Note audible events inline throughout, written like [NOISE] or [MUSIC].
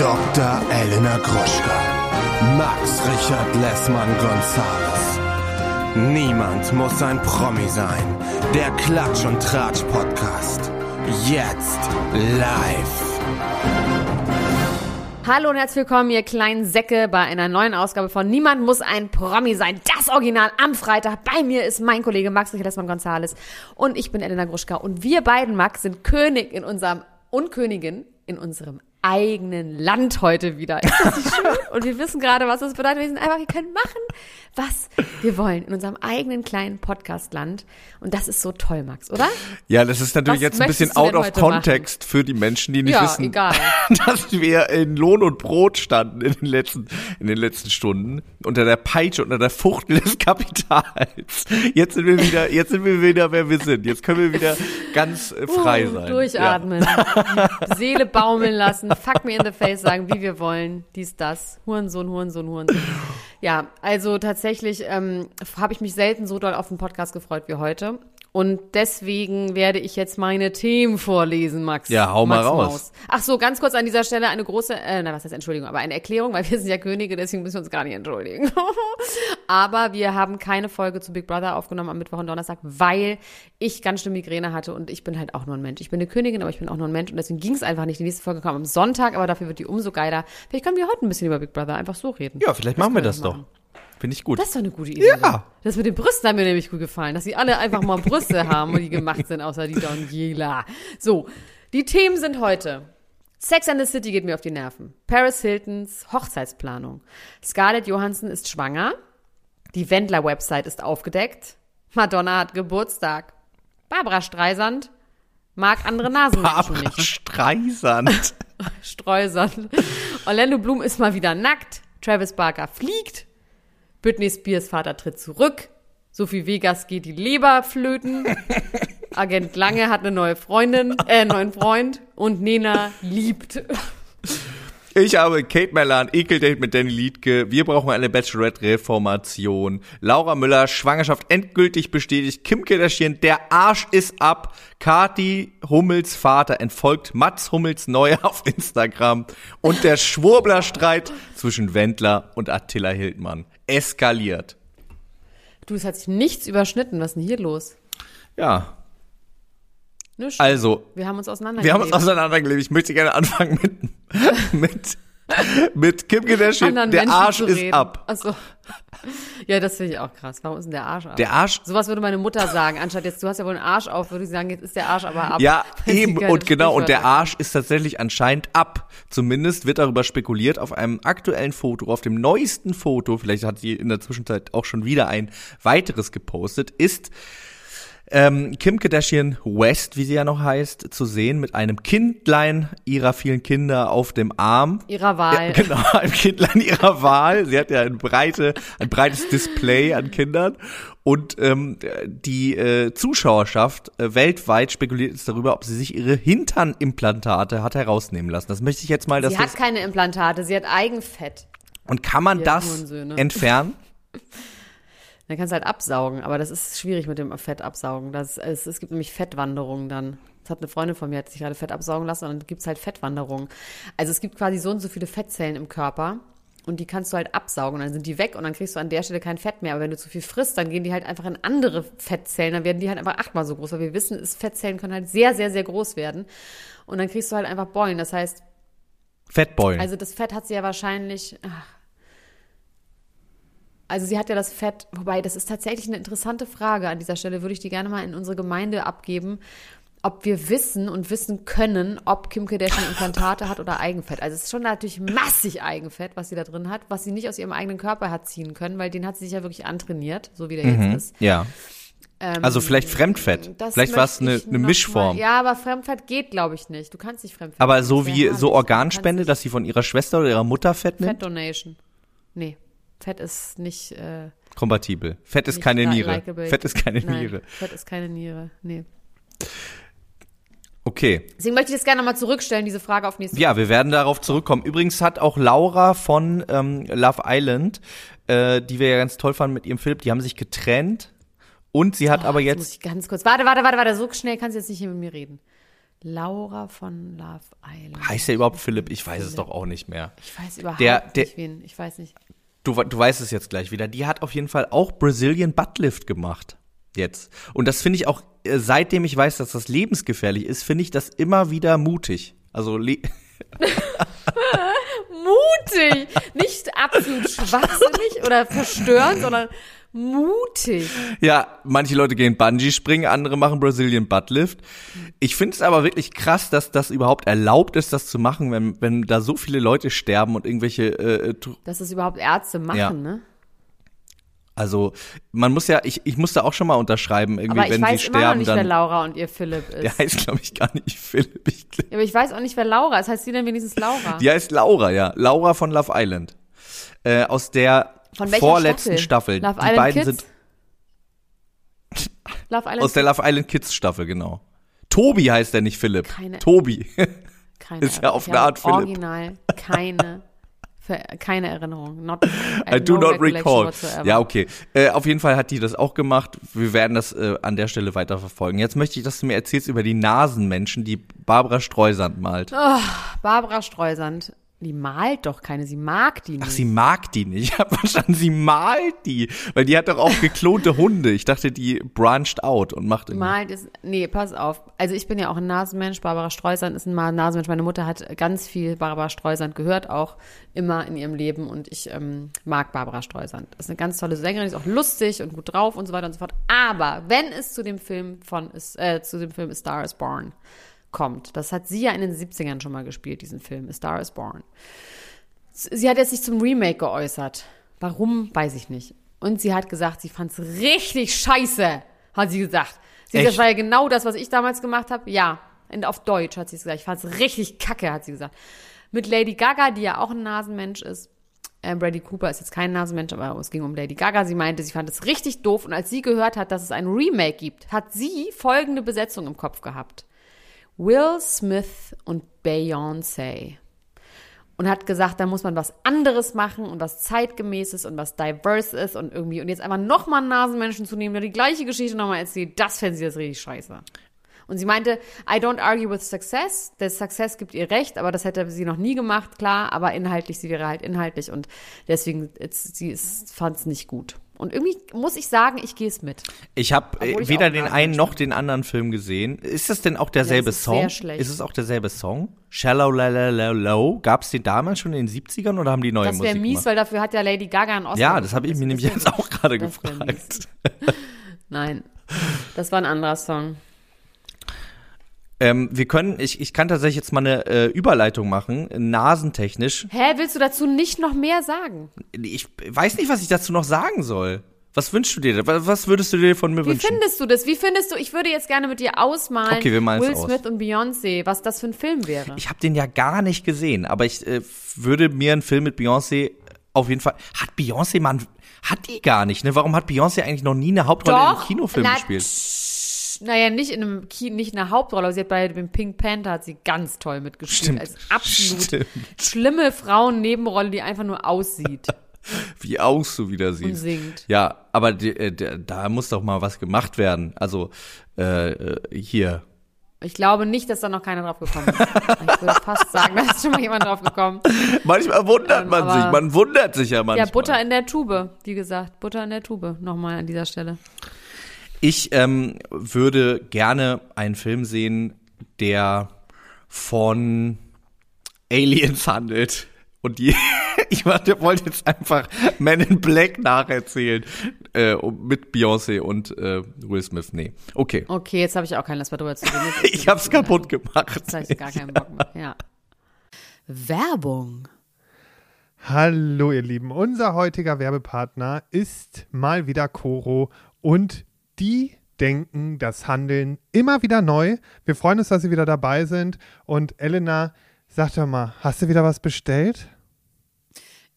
Dr. Elena Gruschka. Max Richard Lessmann Gonzales. Niemand muss ein Promi sein. Der Klatsch und Tratsch Podcast. Jetzt live. Hallo und herzlich willkommen, ihr kleinen Säcke, bei einer neuen Ausgabe von Niemand muss ein Promi sein. Das Original am Freitag. Bei mir ist mein Kollege Max Richard Lessmann Gonzales und ich bin Elena Gruschka. Und wir beiden, Max, sind König in unserem und Königin in unserem eigenen Land heute wieder. Ist das nicht schön? [LAUGHS] Und wir wissen gerade, was das bedeutet. Wir sind einfach, wir können machen, was wir wollen in unserem eigenen kleinen Podcast-Land. Und das ist so toll, Max, oder? Ja, das ist natürlich Was jetzt ein bisschen out of context für die Menschen, die nicht Ja, wissen, egal. [LAUGHS] dass wir in Lohn und Brot standen in den letzten, in den letzten Stunden. Unter der Peitsche, unter der Fuchtel des [LAUGHS] Kapitals. Jetzt sind wir wieder, jetzt sind wir wieder, wer wir sind. Jetzt können wir wieder ganz äh, frei Uh, sein. Durchatmen. Seele baumeln lassen, fuck me in the face sagen, wie wir wollen, dies, das. Hurensohn, Hurensohn, Hurensohn. Ja, also tatsächlich ähm, habe ich mich selten so doll auf den Podcast gefreut wie heute. Und deswegen werde ich jetzt meine Themen vorlesen, Max. Ja, hau mal Max raus. Maus. Ach so, ganz kurz an dieser Stelle eine große, äh, na was heißt Entschuldigung, aber eine Erklärung, weil wir sind ja Könige, deswegen müssen wir uns gar nicht entschuldigen. [LAUGHS] aber wir haben keine Folge zu Big Brother aufgenommen am Mittwoch und Donnerstag, weil ich ganz schlimm Migräne hatte und ich bin halt auch nur ein Mensch. Ich bin eine Königin, aber ich bin auch nur ein Mensch und deswegen ging es einfach nicht. Die nächste Folge kam am Sonntag, aber dafür wird die umso geiler. Vielleicht können wir heute ein bisschen über Big Brother einfach so reden. Ja, vielleicht machen wir das doch. Finde ich gut. Das ist doch eine gute Idee. Ja. Das mit den Brüsten hat mir nämlich gut gefallen, dass sie alle einfach mal Brüste [LAUGHS] haben, die gemacht sind, außer die Daniela. So, die Themen sind heute. Sex and the City geht mir auf die Nerven. Paris Hiltons Hochzeitsplanung. Scarlett Johansson ist schwanger. Die Wendler-Website ist aufgedeckt. Madonna hat Geburtstag. Barbara Streisand mag andere Nasenmenschen Barbara nicht. Streisand. [LAUGHS] Streusand. Orlando Bloom ist mal wieder nackt. Travis Barker fliegt. Britney Spears Vater tritt zurück. Sophie Vegas geht die Leber flöten. [LAUGHS] Agent Lange hat eine neue Freundin, äh, einen neuen Freund. Und Nena liebt. Ich habe Kate Melan, Ekeldate mit Danny Liedke. Wir brauchen eine Bachelorette-Reformation. Laura Müller, Schwangerschaft endgültig bestätigt. Kim Kardashian, der Arsch ist ab. Kati Hummels Vater entfolgt Mats Hummels neu auf Instagram. Und der Schwurbler-Streit zwischen Wendler und Attila Hildmann eskaliert. Du, es hat sich nichts überschnitten. Was ist denn hier los? Ja, Nichts. also, Wir haben uns wir auseinandergelebt. haben uns auseinandergelebt. Ich möchte gerne anfangen mit, [LAUGHS] mit, mit Kim Kardashian. anderen Der Menschen Arsch ist ab. Ach so. Ja, das finde ich auch krass. Warum ist denn der Arsch ab? Der Arsch Sowas würde meine Mutter sagen. Anstatt jetzt, du hast ja wohl einen Arsch auf, würde ich sagen, jetzt ist der Arsch aber ab. Ja, [LAUGHS] eben und genau. Und der Arsch ist tatsächlich anscheinend ab. Zumindest wird darüber spekuliert auf einem aktuellen Foto, auf dem neuesten Foto, vielleicht hat sie in der Zwischenzeit auch schon wieder ein weiteres gepostet, ist ähm, Kim Kardashian West, wie sie ja noch heißt, zu sehen mit einem Kindlein ihrer vielen Kinder auf dem Arm. ihrer Wahl. Ja, genau, [LAUGHS] ein Kindlein ihrer Wahl. Sie hat ja ein, breite, ein breites Display an Kindern. Und ähm, die äh, Zuschauerschaft äh, weltweit spekuliert jetzt darüber, ob sie sich ihre Hinternimplantate hat herausnehmen lassen. Das möchte ich jetzt mal, dass Sie hat keine Implantate, sie hat Eigenfett. Und kann man Ihr das entfernen? [LAUGHS] Dann kannst du halt absaugen, aber das ist schwierig mit dem Fett absaugen. Das, es, es gibt nämlich Fettwanderungen dann. Das hat eine Freundin von mir, hat sich gerade Fett absaugen lassen und dann gibt's halt Fettwanderungen. Also es gibt quasi so und so viele Fettzellen im Körper und die kannst du halt absaugen und dann sind die weg und dann kriegst du an der Stelle kein Fett mehr. Aber wenn du zu viel frisst, dann gehen die halt einfach in andere Fettzellen, dann werden die halt einfach achtmal so groß, weil wir wissen, ist, Fettzellen können halt sehr, sehr, sehr groß werden und dann kriegst du halt einfach Beulen. Das heißt, Fettbeulen. also das Fett hat sie ja wahrscheinlich. Ach. Also sie hat ja das Fett, wobei das ist tatsächlich eine interessante Frage. An dieser Stelle würde ich die gerne mal in unsere Gemeinde abgeben, ob wir wissen und wissen können, ob Kim Kardashian Implantate hat oder Eigenfett. Also es ist schon natürlich massig Eigenfett, was sie da drin hat, was sie nicht aus ihrem eigenen Körper hat ziehen können, weil den hat sie sich ja wirklich antrainiert, so wie der jetzt ist. ja. Ähm, Also vielleicht Fremdfett. das Vielleicht war es eine, eine Mischform. Mal, ja, aber Fremdfett geht, glaube ich, nicht. Du kannst nicht Fremdfett. Aber so wie so Organspende, dass sie von ihrer Schwester oder ihrer Mutter Fett nimmt? Fat Donation. Nee, Fett ist nicht. Äh, Kompatibel. Fett ist keine Niere. likeable. Fett ist keine Nein, Niere. Fett ist keine Niere. Nee. Okay. Deswegen möchte ich das gerne nochmal zurückstellen, diese Frage auf nächste Ja, wir werden darauf zurückkommen. Übrigens hat auch Laura von ähm, Love Island, äh, die wir ja ganz toll fanden mit ihrem Philipp, die haben sich getrennt. Und sie hat aber Oh, Jetzt muss ich ganz kurz. Warte, warte, warte, warte. So schnell kannst du jetzt nicht hier mit mir reden. Laura von Love Island. Heißt er überhaupt Philipp? Ich weiß es doch auch nicht mehr. Ich weiß überhaupt Der- der- nicht wen. Ich weiß nicht. Du, du weißt es jetzt gleich wieder. Die hat auf jeden Fall auch Brazilian Buttlift gemacht. Jetzt. Und das finde ich auch, äh, seitdem ich weiß, dass das lebensgefährlich ist, finde ich das immer wieder mutig. Also, le [LAUGHS] Mutig! Nicht absolut schwachsinnig oder verstörend, sondern mutig. ja, manche Leute gehen Bungee springen, andere machen Brazilian Buttlift. Ich finde es aber wirklich krass, dass das überhaupt erlaubt ist, das zu machen, wenn, wenn da so viele Leute sterben und irgendwelche, äh, Tr- Dass das überhaupt Ärzte machen, Ja. ne? also man muss ja, ich, ich musste auch schon mal unterschreiben, irgendwie, Aber ich wenn weiß sie immer noch sterben, nicht, wer dann. Laura und ihr Philipp [LAUGHS] ist. Der heißt, glaube ich, gar nicht Philipp. Ich, ja, aber ich weiß auch nicht, wer Laura ist. Heißt sie denn wenigstens Laura? Die heißt Laura, ja. Laura von Love Island. Äh, aus der Von welcher vorletzten Staffel. Love Die Island beiden Kids? sind [LAUGHS] Love Island aus der Love Island Kids Staffel, genau. Tobi heißt der nicht Philipp. Keine- Tobi. [LAUGHS] keine ist ja auf eine Art Philipp. Original keine, keine Erinnerung. Not, [LAUGHS] I do no not recall. whatsoever. Ja, okay. Äh, auf jeden Fall hat die das auch gemacht. Wir werden das äh, an der Stelle weiter verfolgen. Jetzt möchte ich, dass du mir erzählst über die Nasenmenschen, die Barbara Streusand malt. Barbara Streusand, die malt doch keine, sie mag die nicht. Ach, sie mag die nicht. [LAUGHS] Ich habe verstanden, sie malt die. Weil die hat doch auch geklonte Hunde. Ich dachte, die branched out und macht irgendwie. Malt ist, nee, pass auf. Also ich bin ja auch ein Nasenmensch. Barbara Streusand ist ein Nasenmensch. Meine Mutter hat ganz viel Barbara Streusand gehört, auch immer in ihrem Leben. Und ich ähm, mag Barbara Streusand. Das ist eine ganz tolle Sängerin, ist auch lustig und gut drauf und so weiter und so fort. Aber wenn es zu dem Film von, ist, äh, zu dem Film A Star is Born kommt, das hat sie ja in den 70ern schon mal gespielt, diesen Film A Star is Born. Sie hat jetzt sich zum Remake geäußert. Warum, weiß ich nicht. Und sie hat gesagt, sie fand's richtig scheiße, hat sie gesagt. Sie, Echt? das war ja genau das, was ich damals gemacht habe. Ja, und auf Deutsch hat sie es gesagt. Ich fand's richtig kacke, hat sie gesagt. Mit Lady Gaga, die ja auch ein Nasenmensch ist. Ähm, Brady Cooper ist jetzt kein Nasenmensch, aber es ging um Lady Gaga. Sie meinte, sie fand es richtig doof. Und als sie gehört hat, dass es ein Remake gibt, hat sie folgende Besetzung im Kopf gehabt. Will Smith und Beyoncé und hat gesagt, da muss man was anderes machen und was zeitgemäßes und was diverse ist und irgendwie und jetzt einfach nochmal einen Nasenmenschen zu nehmen, der die gleiche Geschichte nochmal erzählt, das fände sie jetzt richtig scheiße. Und sie meinte, I don't argue with success. Der Success gibt ihr recht, aber das hätte sie noch nie gemacht, klar, aber inhaltlich, sie wäre halt inhaltlich und deswegen, sie fand es nicht gut. Und irgendwie muss ich sagen, ich gehe es mit. Ich habe ich weder den einen noch den anderen Film gesehen. Ist das denn auch derselbe es ist Song? sehr schlecht. Ist es auch derselbe Song? Shallow La La La Low? Gab es den damals schon in den 70ern oder haben die neue Das wäre Musik mies, gemacht? weil dafür hat ja Lady Gaga einen Oscar. Ja, das habe ich mir nämlich Das jetzt auch gerade das gefragt. Nein, das war ein anderer Song. Ähm, wir können, ich, ich kann tatsächlich jetzt mal eine äh, Überleitung machen, nasentechnisch. Hä, willst du dazu nicht noch mehr sagen? Ich weiß nicht, was ich dazu noch sagen soll. Was wünschst du dir? Was was würdest du dir von mir Wie wünschen? findest du das? Wie findest du, ich würde jetzt gerne mit dir ausmalen, Okay, wir malen's Will aus. Smith und Beyoncé, was das für ein Film wäre. Ich habe den ja gar nicht gesehen, aber ich äh, würde mir einen Film mit Beyoncé auf jeden Fall. Hat Beyoncé mal einen- hat die gar nicht, ne? Warum hat Beyoncé eigentlich noch nie eine Hauptrolle in einem Kinofilm gespielt? Naja, nicht in einem Ki nicht in einer Hauptrolle, aber sie hat bei dem Pink Panther hat sie ganz toll mitgespielt. Stimmt. Als absolut Stimmt. schlimme Frauen-Nebenrolle, die einfach nur aussieht [LAUGHS] Wie aus du wieder und siehst. singt. Ja, aber die, äh, der- da muss doch mal was gemacht werden. Also äh, äh, hier. Ich glaube nicht, dass da noch keiner drauf gekommen ist. Ich würde fast sagen, da ist schon mal jemand drauf gekommen. Manchmal wundert Ähm, man sich, man wundert sich ja manchmal. Ja, Butter in der Tube, wie gesagt. Butter in der Tube, nochmal an dieser Stelle. Ich ähm, würde gerne einen Film sehen, der von Aliens handelt. Und die, [LAUGHS] ich wollte jetzt einfach Men in Black nacherzählen. Äh, mit Beyoncé und äh, Will Smith. Nee. Okay. Okay, jetzt habe ich auch keine Lust mehr drüber zu reden. [LAUGHS] Ich es- hab's kaputt gemacht. Jetzt habe ich gar keinen Bock mehr. Ja. Werbung. Hallo ihr Lieben, unser heutiger Werbepartner ist mal wieder Coro und die denken das Handeln immer wieder neu. Wir freuen uns, dass Sie wieder dabei sind und Elena, sag doch mal, hast du wieder was bestellt?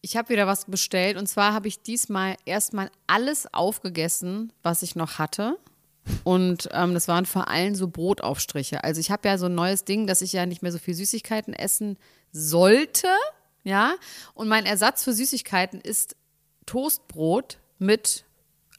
Ich habe wieder was bestellt und zwar habe ich diesmal erstmal alles aufgegessen, was ich noch hatte. Und ähm, das waren vor allem so Brotaufstriche. Also ich habe ja so ein neues Ding, dass ich ja nicht mehr so viel Süßigkeiten essen sollte. Ja. Und mein Ersatz für Süßigkeiten ist Toastbrot mit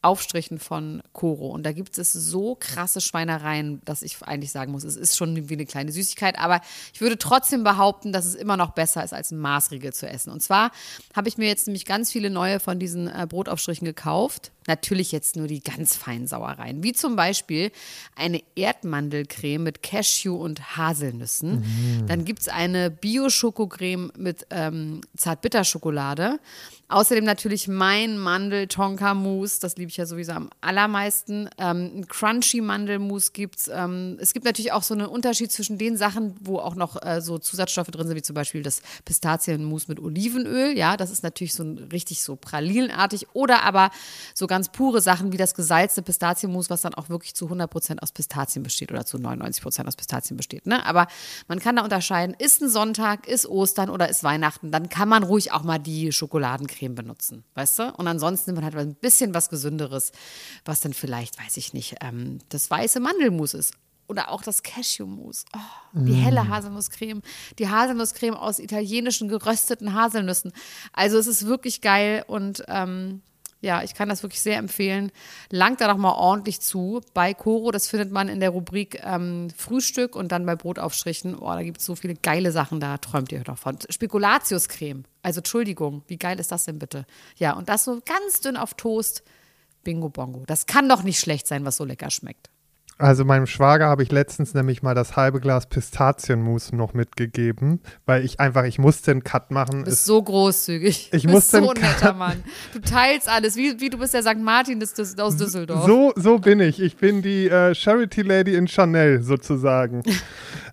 Aufstrichen von Koro. Und da gibt es so krasse Schweinereien, dass ich eigentlich sagen muss, es ist schon wie eine kleine Süßigkeit. Aber ich würde trotzdem behaupten, dass es immer noch besser ist, als ein Maßriegel zu essen. Und zwar habe ich mir jetzt nämlich ganz viele neue von diesen äh, Brotaufstrichen gekauft. Natürlich jetzt nur die ganz feinen Sauereien, wie zum Beispiel eine Erdmandelcreme mit Cashew und Haselnüssen. Mhm. Dann gibt es eine Bio-Schokocreme mit ähm, Zartbitterschokolade. Außerdem natürlich mein Mandel-Tonka-Mousse, das liebe ich ja sowieso am allermeisten. Ähm, ein Crunchy-Mandelmousse gibt es. Ähm, es gibt natürlich auch so einen Unterschied zwischen den Sachen, wo auch noch äh, so Zusatzstoffe drin sind, wie zum Beispiel das Pistazienmousse mit Olivenöl. Ja, das ist natürlich so ein, richtig so pralinenartig. Oder aber so ganz pure Sachen wie das gesalzte Pistazienmus, was dann auch wirklich zu 100% aus Pistazien besteht oder zu 99% aus Pistazien besteht. Ne? Aber man kann da unterscheiden, ist ein Sonntag, ist Ostern oder ist Weihnachten, dann kann man ruhig auch mal die Schokoladencreme Sonnencreme benutzen, weißt du? Und ansonsten nimmt man halt ein bisschen was Gesünderes, was dann vielleicht, weiß ich nicht, ähm, das weiße Mandelmus ist. Oder auch das Cashewmus. Oh, die mm. helle Haselnusscreme. Die Haselnusscreme aus italienischen gerösteten Haselnüssen. Also es ist wirklich geil und ähm, ja, ich kann das wirklich sehr empfehlen. Langt da doch mal ordentlich zu. Bei Koro, das findet man in der Rubrik ähm, Frühstück und dann bei Brotaufstrichen. Oh, da gibt es so viele geile Sachen, da träumt ihr doch von. Spekulatiuscreme. Also Entschuldigung, wie geil ist das denn bitte? Ja, und das so ganz dünn auf Toast. Bingo Bongo. Das kann doch nicht schlecht sein, was so lecker schmeckt. Also meinem Schwager habe ich letztens nämlich mal das halbe Glas Pistazienmus noch mitgegeben, weil ich einfach, ich musste einen Cut machen. Du bist es, so großzügig. Ich du bist so ein netter Mann. Du teilst alles, wie, wie du bist der St. Martin des, des, aus Düsseldorf. So, so bin ich. Ich bin die äh, Charity Lady in Chanel sozusagen. [LAUGHS]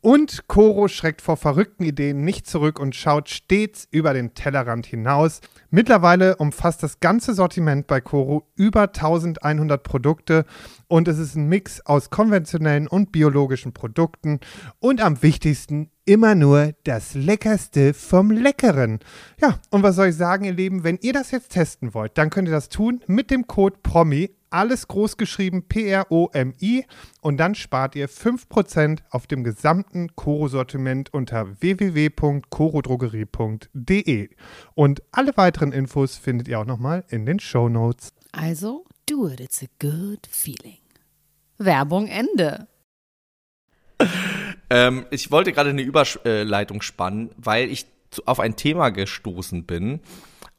Und Koro schreckt vor verrückten Ideen nicht zurück und schaut stets über den Tellerrand hinaus. Mittlerweile umfasst das ganze Sortiment bei Koro über 1100 Produkte und es ist ein Mix aus konventionellen und biologischen Produkten und am wichtigsten immer nur das Leckerste vom Leckeren. Ja, und was soll ich sagen, ihr Lieben, wenn ihr das jetzt testen wollt, dann könnt ihr das tun mit dem Code PROMI alles groß geschrieben P-R-O-M-I und dann spart ihr 5% auf dem gesamten Koro-Sortiment unter www.korodrogerie.de. Und alle weiteren Infos findet ihr auch nochmal in den Show Notes. Also, do it, it's a good feeling. Werbung Ende. ähm, ich wollte gerade eine Überleitung spannen, weil ich auf ein Thema gestoßen bin.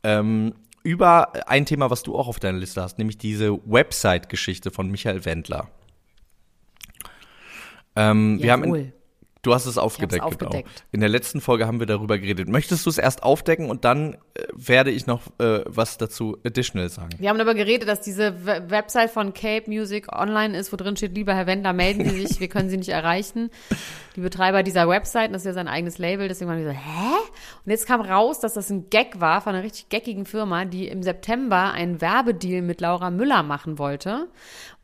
Ähm, über ein Thema, was du auch auf deiner Liste hast, nämlich diese Website-Geschichte von Michael Wendler. Ähm, wir haben in, Du hast es aufgedeckt, aufgedeckt, genau. In der letzten Folge haben wir darüber geredet. Möchtest du es erst aufdecken und dann äh, werde ich noch äh, was dazu additional sagen? Wir haben darüber geredet, dass diese Website von Cape Music online ist, wo drin steht, lieber Herr Wendler, melden Sie sich, wir können Sie nicht erreichen. Die Betreiber dieser Website, das ist ja sein eigenes Label, deswegen waren wir so, hä? Und jetzt kam raus, dass das ein Gag war von einer richtig geckigen Firma, die im September einen Werbedeal mit Laura Müller machen wollte.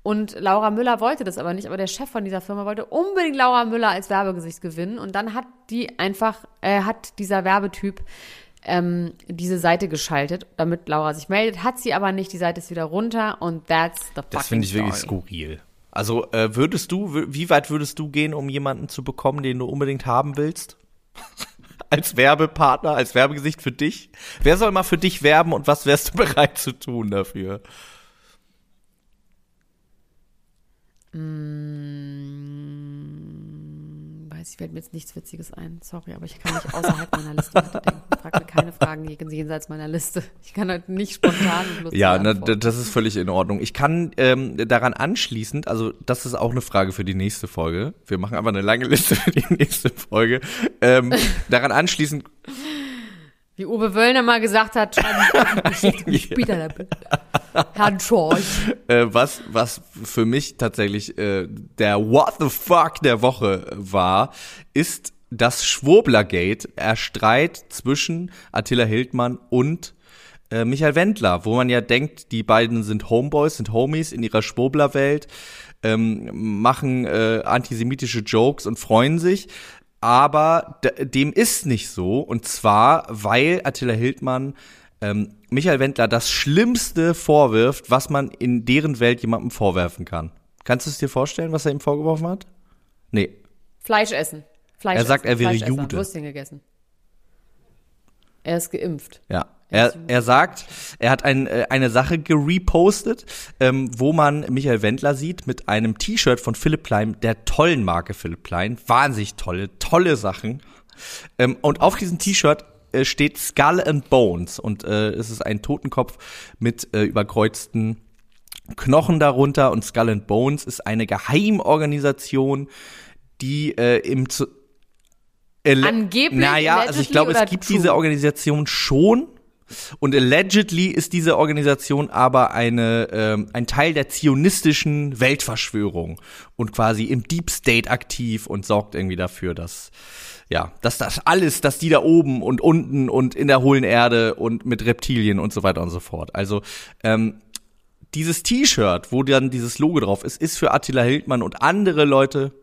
Und Laura Müller wollte das aber nicht, aber der Chef von dieser Firma wollte unbedingt Laura Müller als Werbegesicht gewinnen. Und dann hat die einfach, äh, hat dieser Werbetyp ähm, diese Seite geschaltet, damit Laura sich meldet. Hat sie aber nicht, die Seite ist wieder runter und that's the fucking Das finde ich wirklich skurril. Also äh, würdest du, wie weit würdest du gehen, um jemanden zu bekommen, den du unbedingt haben willst? [LAUGHS] als Werbepartner, als Werbegesicht für dich? Wer soll mal für dich werben und was wärst du [LAUGHS] bereit zu tun dafür? Hm, weiß ich, fällt mir jetzt nichts Witziges ein. Sorry, aber ich kann nicht außerhalb meiner Liste weiterdenken. Frag mir keine Fragen jenseits meiner Liste. Ich kann heute nicht spontan und Ja, na, das ist völlig in Ordnung. Ich kann ähm, daran anschließend, also das ist auch eine Frage für die nächste Folge. Wir machen aber eine lange Liste für die nächste Folge. Ähm, daran anschließend wie Uwe Wöllner mal gesagt hat, schreiben Sie später [LAUGHS] Herrn Schorch. Äh, was, was für mich tatsächlich äh, der What the fuck der Woche war, ist das Schwurblergate, er Streit zwischen Attila Hildmann und äh, Michael Wendler, wo man ja denkt, die beiden sind Homeboys, sind Homies in ihrer Schwurbler-Welt, ähm, machen äh, antisemitische Jokes und freuen sich. Aber dem ist nicht so. Und zwar, weil Attila Hildmann ähm, Michael Wendler das Schlimmste vorwirft, was man in deren Welt jemandem vorwerfen kann. Kannst du es dir vorstellen, was er ihm vorgeworfen hat? Nee. Fleisch essen. Fleisch er sagt, essen. er wäre Fleischesser. Jude. Würstchen gegessen. Er ist geimpft. Ja. Er, er sagt, er hat ein, äh, eine Sache gerepostet, ähm, wo man Michael Wendler sieht mit einem T-Shirt von Philipp Klein, der tollen Marke Philipp Klein. Wahnsinnig tolle, tolle Sachen. Ähm, und auf diesem T-Shirt äh, steht Skull and Bones und äh, es ist ein Totenkopf mit äh, überkreuzten Knochen darunter und Skull and Bones ist eine Geheimorganisation, die äh, im zu Ele- Angeblich, Naja, also ich glaube, es gibt diese Organisation schon. Und allegedly ist diese Organisation aber eine, ähm, ein Teil der zionistischen Weltverschwörung und quasi im Deep State aktiv und sorgt irgendwie dafür, dass ja, dass das alles, dass die da oben und unten und in der hohlen Erde und mit Reptilien und so weiter und so fort. Also ähm, dieses T-Shirt, wo dann dieses Logo drauf ist, ist für Attila Hildmann und andere Leute. [LAUGHS]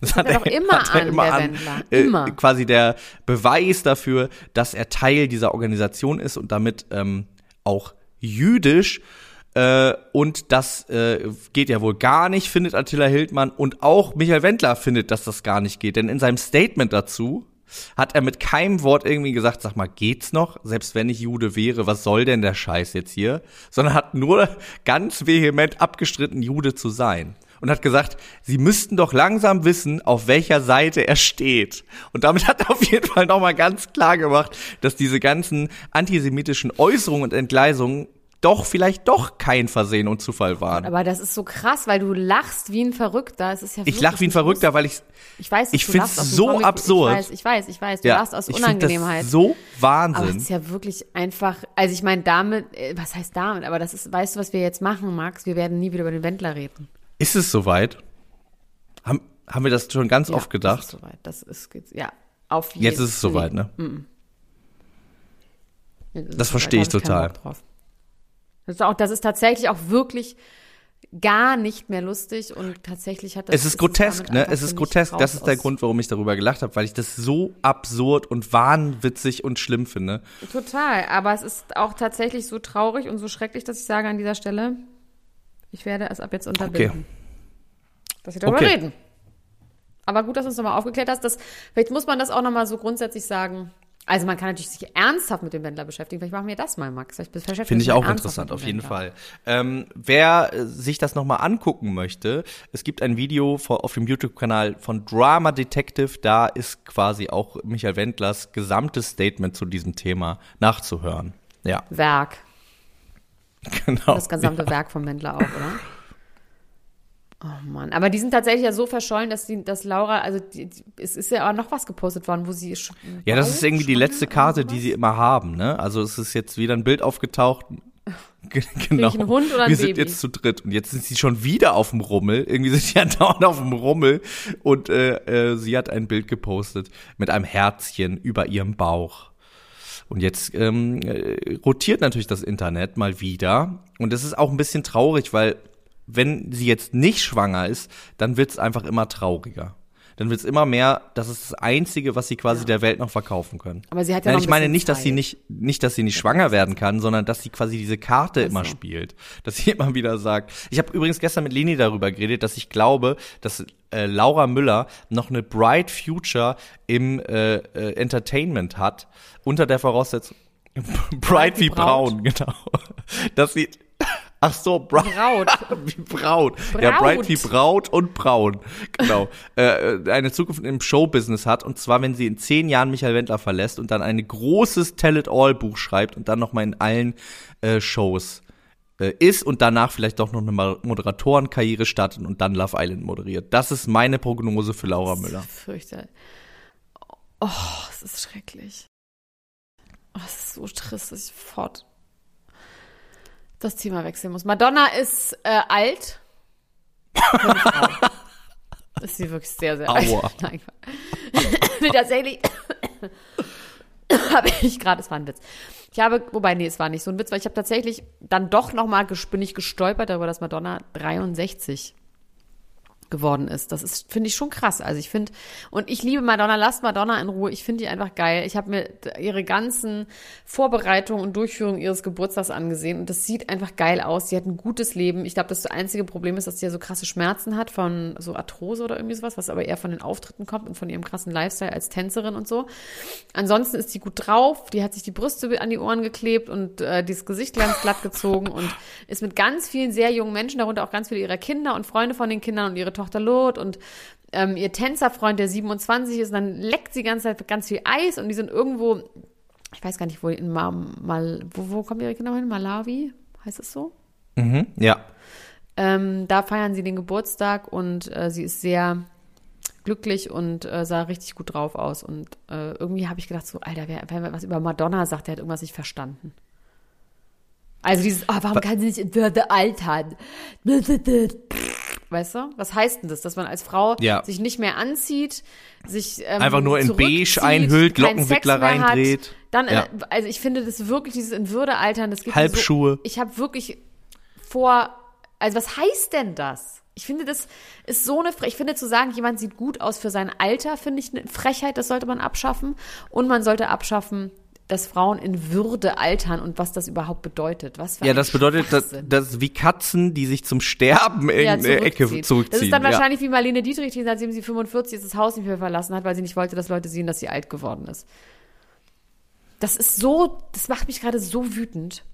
Das [LAUGHS] hat er doch immer an, der Wendler. Immer. Äh, quasi der Beweis dafür, dass er Teil dieser Organisation ist und damit ähm, auch jüdisch. Äh, und das äh, geht ja wohl gar nicht, findet Attila Hildmann. Und auch Michael Wendler findet, dass das gar nicht geht. Denn in seinem Statement dazu hat er mit keinem Wort irgendwie gesagt, sag mal, geht's noch? Selbst wenn ich Jude wäre, was soll denn der Scheiß jetzt hier? Sondern hat nur [LAUGHS] ganz vehement abgestritten, Jude zu sein. Und hat gesagt, sie müssten doch langsam wissen, auf welcher Seite er steht. Und damit hat er auf jeden Fall nochmal ganz klar gemacht, dass diese ganzen antisemitischen Äußerungen und Entgleisungen doch vielleicht doch kein Versehen und Zufall waren. Aber das ist so krass, weil du lachst wie ein Verrückter. Es ist ja ich lach wie ein Verrückter, weil ich Ich weiß, ich aus dem so Comic. absurd. Ich weiß, ich weiß, ich weiß. Du ja, lachst aus ich Unangenehmheit. Das so aber es Wahnsinn. ist ja wirklich einfach, also ich meine damit, äh, was heißt damit, aber das ist, weißt du, was wir jetzt machen, Max? Wir werden nie wieder über den Wendler reden. Ist es soweit? Haben, haben wir das schon ganz Ja, oft gedacht? Das ist soweit. Das ist, ja, auf jeden Jetzt ist es soweit, ne? Jetzt ist Das es verstehe ich total. drauf. Das ist, auch, das ist tatsächlich auch wirklich gar nicht mehr lustig und tatsächlich hat das. Es ist grotesk, ne? Es ist grotesk. Das ist der Grund, warum ich darüber gelacht habe, weil ich das so absurd und wahnwitzig und schlimm finde. Total, aber es ist auch tatsächlich so traurig und so schrecklich, dass ich sage an dieser Stelle, ich werde es ab jetzt unterbinden. Dass wir darüber Okay. reden. Aber gut, dass du uns nochmal aufgeklärt hast. Dass, vielleicht muss man das auch nochmal so grundsätzlich sagen. Also man kann natürlich sich ernsthaft mit dem Wendler beschäftigen. Vielleicht machen wir das mal, Max. Finde ich auch interessant, auf jeden. Fall. Ähm, wer äh, sich das nochmal angucken möchte, es gibt ein Video vor, auf dem YouTube-Kanal von Drama Detective, da ist quasi auch Michael Wendlers gesamtes Statement zu diesem Thema nachzuhören. Ja, Werk. [LAUGHS] genau. Das gesamte Werk vom Wendler auch, oder? Oh Mann, aber die sind tatsächlich ja so verschollen, dass die, dass Laura, also die, die, es ist ja auch noch was gepostet worden, wo sie Ja, das ist irgendwie die letzte Karte, die sie immer haben, ne? Also es ist jetzt wieder ein Bild aufgetaucht. [LAUGHS] Ge- Genau. einen Hund oder ein Wir sind Baby? jetzt zu dritt und jetzt sind sie schon wieder auf dem Rummel. Irgendwie sind sie [LAUGHS] ja dauernd auf dem Rummel und äh, äh, sie hat ein Bild gepostet mit einem Herzchen über ihrem Bauch. Und jetzt ähm, äh, rotiert natürlich das Internet mal wieder. Und das ist auch ein bisschen traurig, weil wenn sie jetzt nicht schwanger ist, dann wird es einfach immer trauriger. Dann wird es immer mehr, das ist das Einzige, was sie quasi der Welt noch verkaufen können. Aber sie hat ja Nein, noch ich ein meine nicht, dass sie nicht, nicht, dass sie nicht schwanger werden kann, sondern dass sie quasi diese Karte immer so. spielt. Dass sie [LAUGHS] immer wieder sagt. Ich habe übrigens gestern mit Leni darüber geredet, dass ich glaube, dass äh, Laura Müller noch eine bright future im äh, äh, Entertainment hat, unter der Voraussetzung [LAUGHS] bright wie braun, [LAUGHS] genau. Dass sie Ach so, Bra Braut. [LAUGHS] wie Braut. Ja, Braut. bright wie Braut und Braun. Genau. äh, äh, eine Zukunft im Showbusiness hat. Und zwar, wenn sie in zehn Jahren Michael Wendler verlässt und dann ein großes Tell-It-All-Buch schreibt und dann nochmal in allen äh, Shows äh, ist und danach vielleicht doch noch eine Mo- Moderatorenkarriere startet und dann Love Island moderiert. Das ist meine Prognose für Laura Müller. Fürchte. Oh, es ist schrecklich. Oh, es ist so trist, dass ich fort das Thema wechseln muss. Madonna ist äh, alt. [LAUGHS] Ist sie wirklich sehr, sehr alt. Aua. [LAUGHS] Nein. nee, tatsächlich habe ich gerade, es war ein Witz. Ich habe, wobei, nee, es war nicht so ein Witz, weil ich habe tatsächlich dann doch nochmal, bin ich gestolpert darüber, dass Madonna 63 geworden ist. Das ist, finde ich, schon krass. Also ich finde, und ich liebe Madonna, lasst Madonna in Ruhe. Ich finde die einfach geil. Ich habe mir ihre ganzen Vorbereitungen und Durchführungen ihres Geburtstags angesehen und das sieht einfach geil aus. Sie hat ein gutes Leben. Ich glaube, das einzige Problem ist, dass sie ja so krasse Schmerzen hat von so Arthrose oder irgendwie sowas, was aber eher von den Auftritten kommt und von ihrem krassen Lifestyle als Tänzerin und so. Ansonsten ist sie gut drauf. Die hat sich die Brüste an die Ohren geklebt und äh, dieses Gesicht ganz glatt gezogen und ist mit ganz vielen sehr jungen Menschen, darunter auch ganz viele ihrer Kinder und Freunde von den Kindern und ihre Tochter Lot und ähm, ihr Tänzerfreund, der 27 ist, und dann leckt sie die ganze Zeit ganz viel Eis und die sind irgendwo, ich weiß gar nicht, wo in Mal, Mal wo, wo kommen ihre Kinder hin? Malawi? Heißt es so? Mhm, ja. Ähm, da feiern sie den Geburtstag und äh, sie ist sehr glücklich und äh, sah richtig gut drauf aus. Und äh, irgendwie habe ich gedacht, so, Alter, wer, wer was über Madonna sagt, der hat irgendwas nicht verstanden. Also dieses, oh, warum kann sie nicht in Würde altern? Weißt du? Was heißt denn das? Dass man als Frau Ja. sich nicht mehr anzieht, sich ähm, Einfach nur in beige einhüllt, Lockenwickler mehr hat. reindreht. Dann, Ja. äh, also ich finde das wirklich, dieses in Würde altern, das gibt Halbschuhe. So, ich habe wirklich vor, also was heißt denn das? Ich finde, das ist so eine, Fre- ich finde zu sagen, jemand sieht gut aus für sein Alter, finde ich eine Frechheit, das sollte man abschaffen. Und man sollte abschaffen, dass Frauen in Würde altern und was das überhaupt bedeutet. Was für Ja, das bedeutet, dass, Schwachsinn. das ist wie Katzen, die sich zum Sterben in Ja, eine Ecke zurückziehen. zurückziehen. Das ist dann ja. wahrscheinlich wie Marlene Dietrich, die seitdem sie 45 ist, das Haus nicht mehr verlassen hat, weil sie nicht wollte, dass Leute sehen, dass sie alt geworden ist. Das ist so, das macht mich gerade so wütend.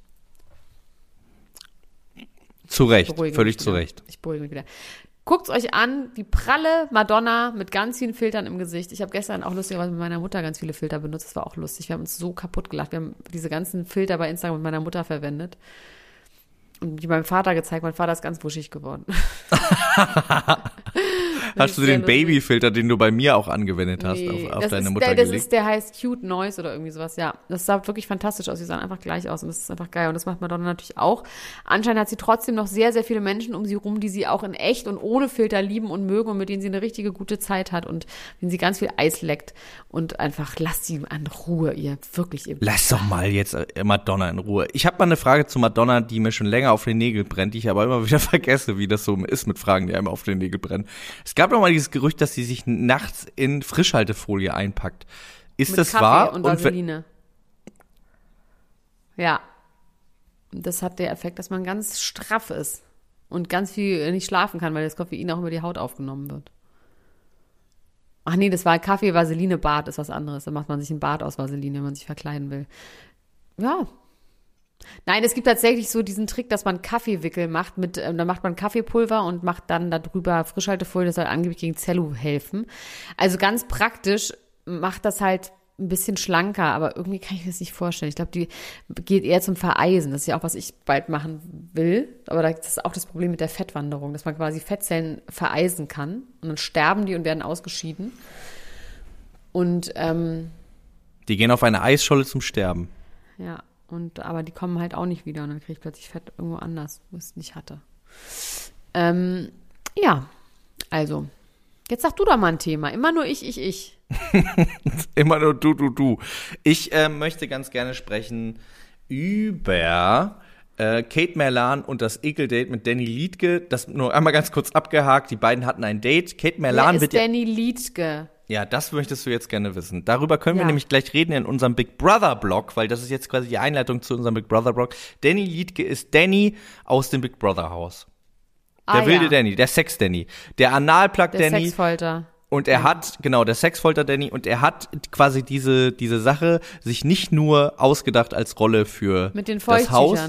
Zu Recht, völlig zu. Recht. Ich beruhige mich wieder. Guckt euch an, die pralle Madonna mit ganz vielen Filtern im Gesicht. Ich habe gestern auch lustigerweise mit meiner Mutter ganz viele Filter benutzt. Das war auch lustig. Wir haben uns so kaputt gelacht. Wir haben diese ganzen Filter bei Instagram mit meiner Mutter verwendet. Und die meinem Vater gezeigt. Mein Vater ist ganz wuschig geworden. [LAUGHS] [LAUGHS] Hast du den. Babyfilter, den du bei mir auch angewendet hast, Nee, auf, auf deine Mutter der, das gelegt? ist, der heißt Cute Noise oder irgendwie sowas, ja. Das sah wirklich fantastisch aus. Die sahen einfach gleich aus und das ist einfach geil. Und das macht Madonna natürlich auch. Anscheinend hat sie trotzdem noch sehr, sehr viele Menschen um sie rum, die sie auch in echt und ohne Filter lieben und mögen und mit denen sie eine richtige gute Zeit hat und denen sie ganz viel Eis leckt. Und einfach lasst sie an Ruhe, ihr wirklich ihr. Lass doch mal jetzt äh, Madonna in Ruhe. Ich habe mal eine Frage zu Madonna, die mir schon länger auf den Nägel brennt, die ich aber immer [LAUGHS] wieder vergesse, wie das so ist mit Fragen, die einem auf den Nägel brennen. Es gab doch mal dieses Gerücht, dass sie sich nachts in Frischhaltefolie einpackt. Ist mit das Kaffee wahr? und Vaseline. Ja. Das hat der Effekt, dass man ganz straff ist und ganz viel nicht schlafen kann, weil das Koffein auch über die Haut aufgenommen wird. Ach nee, das war Kaffee, Vaseline, Bad ist was anderes. Da macht man sich ein Bad aus Vaseline, wenn man sich verkleiden will. Ja. Nein, es gibt tatsächlich so diesen Trick, dass man Kaffeewickel macht mit, ähm, da macht man Kaffeepulver und macht dann darüber Frischhaltefolie, das soll angeblich gegen Zellu helfen. Also ganz praktisch macht das halt ein bisschen schlanker, aber irgendwie kann ich mir das nicht vorstellen. Ich glaube, die geht eher zum Vereisen. Das ist ja auch, was ich bald machen will. Aber das ist auch das Problem mit der Fettwanderung, dass man quasi Fettzellen vereisen kann und dann sterben die und werden ausgeschieden. Und ähm, Die gehen auf eine Eisscholle zum Sterben. ja, und aber die kommen halt auch nicht wieder und dann kriege ich plötzlich Fett irgendwo anders, wo ich es nicht hatte. Ähm, ja, also, jetzt sag du doch mal ein Thema. Immer nur ich, ich, ich. [LAUGHS] Immer nur du, du, du. Ich äh, möchte ganz gerne sprechen über äh, Kate Merlan und das Ekeldate mit Danny Liedke. Das nur einmal ganz kurz abgehakt. Die beiden hatten ein Date. Kate Wer Merlan ist wird Danny Liedke? Ja, das möchtest du jetzt gerne wissen. Darüber können wir Ja. nämlich gleich reden in unserem Big Brother Blog, weil das ist jetzt quasi die Einleitung zu unserem Big Brother Blog. Danny Liedke ist Danny aus dem Big Brother Haus. Der ah, wilde ja. Danny, der Sex Danny, der Analplug Der Danny. Sexfolter. Und er hat, genau, der Sexfolter Danny, und er hat quasi diese, diese Sache sich nicht nur ausgedacht als Rolle für Mit den das Haus.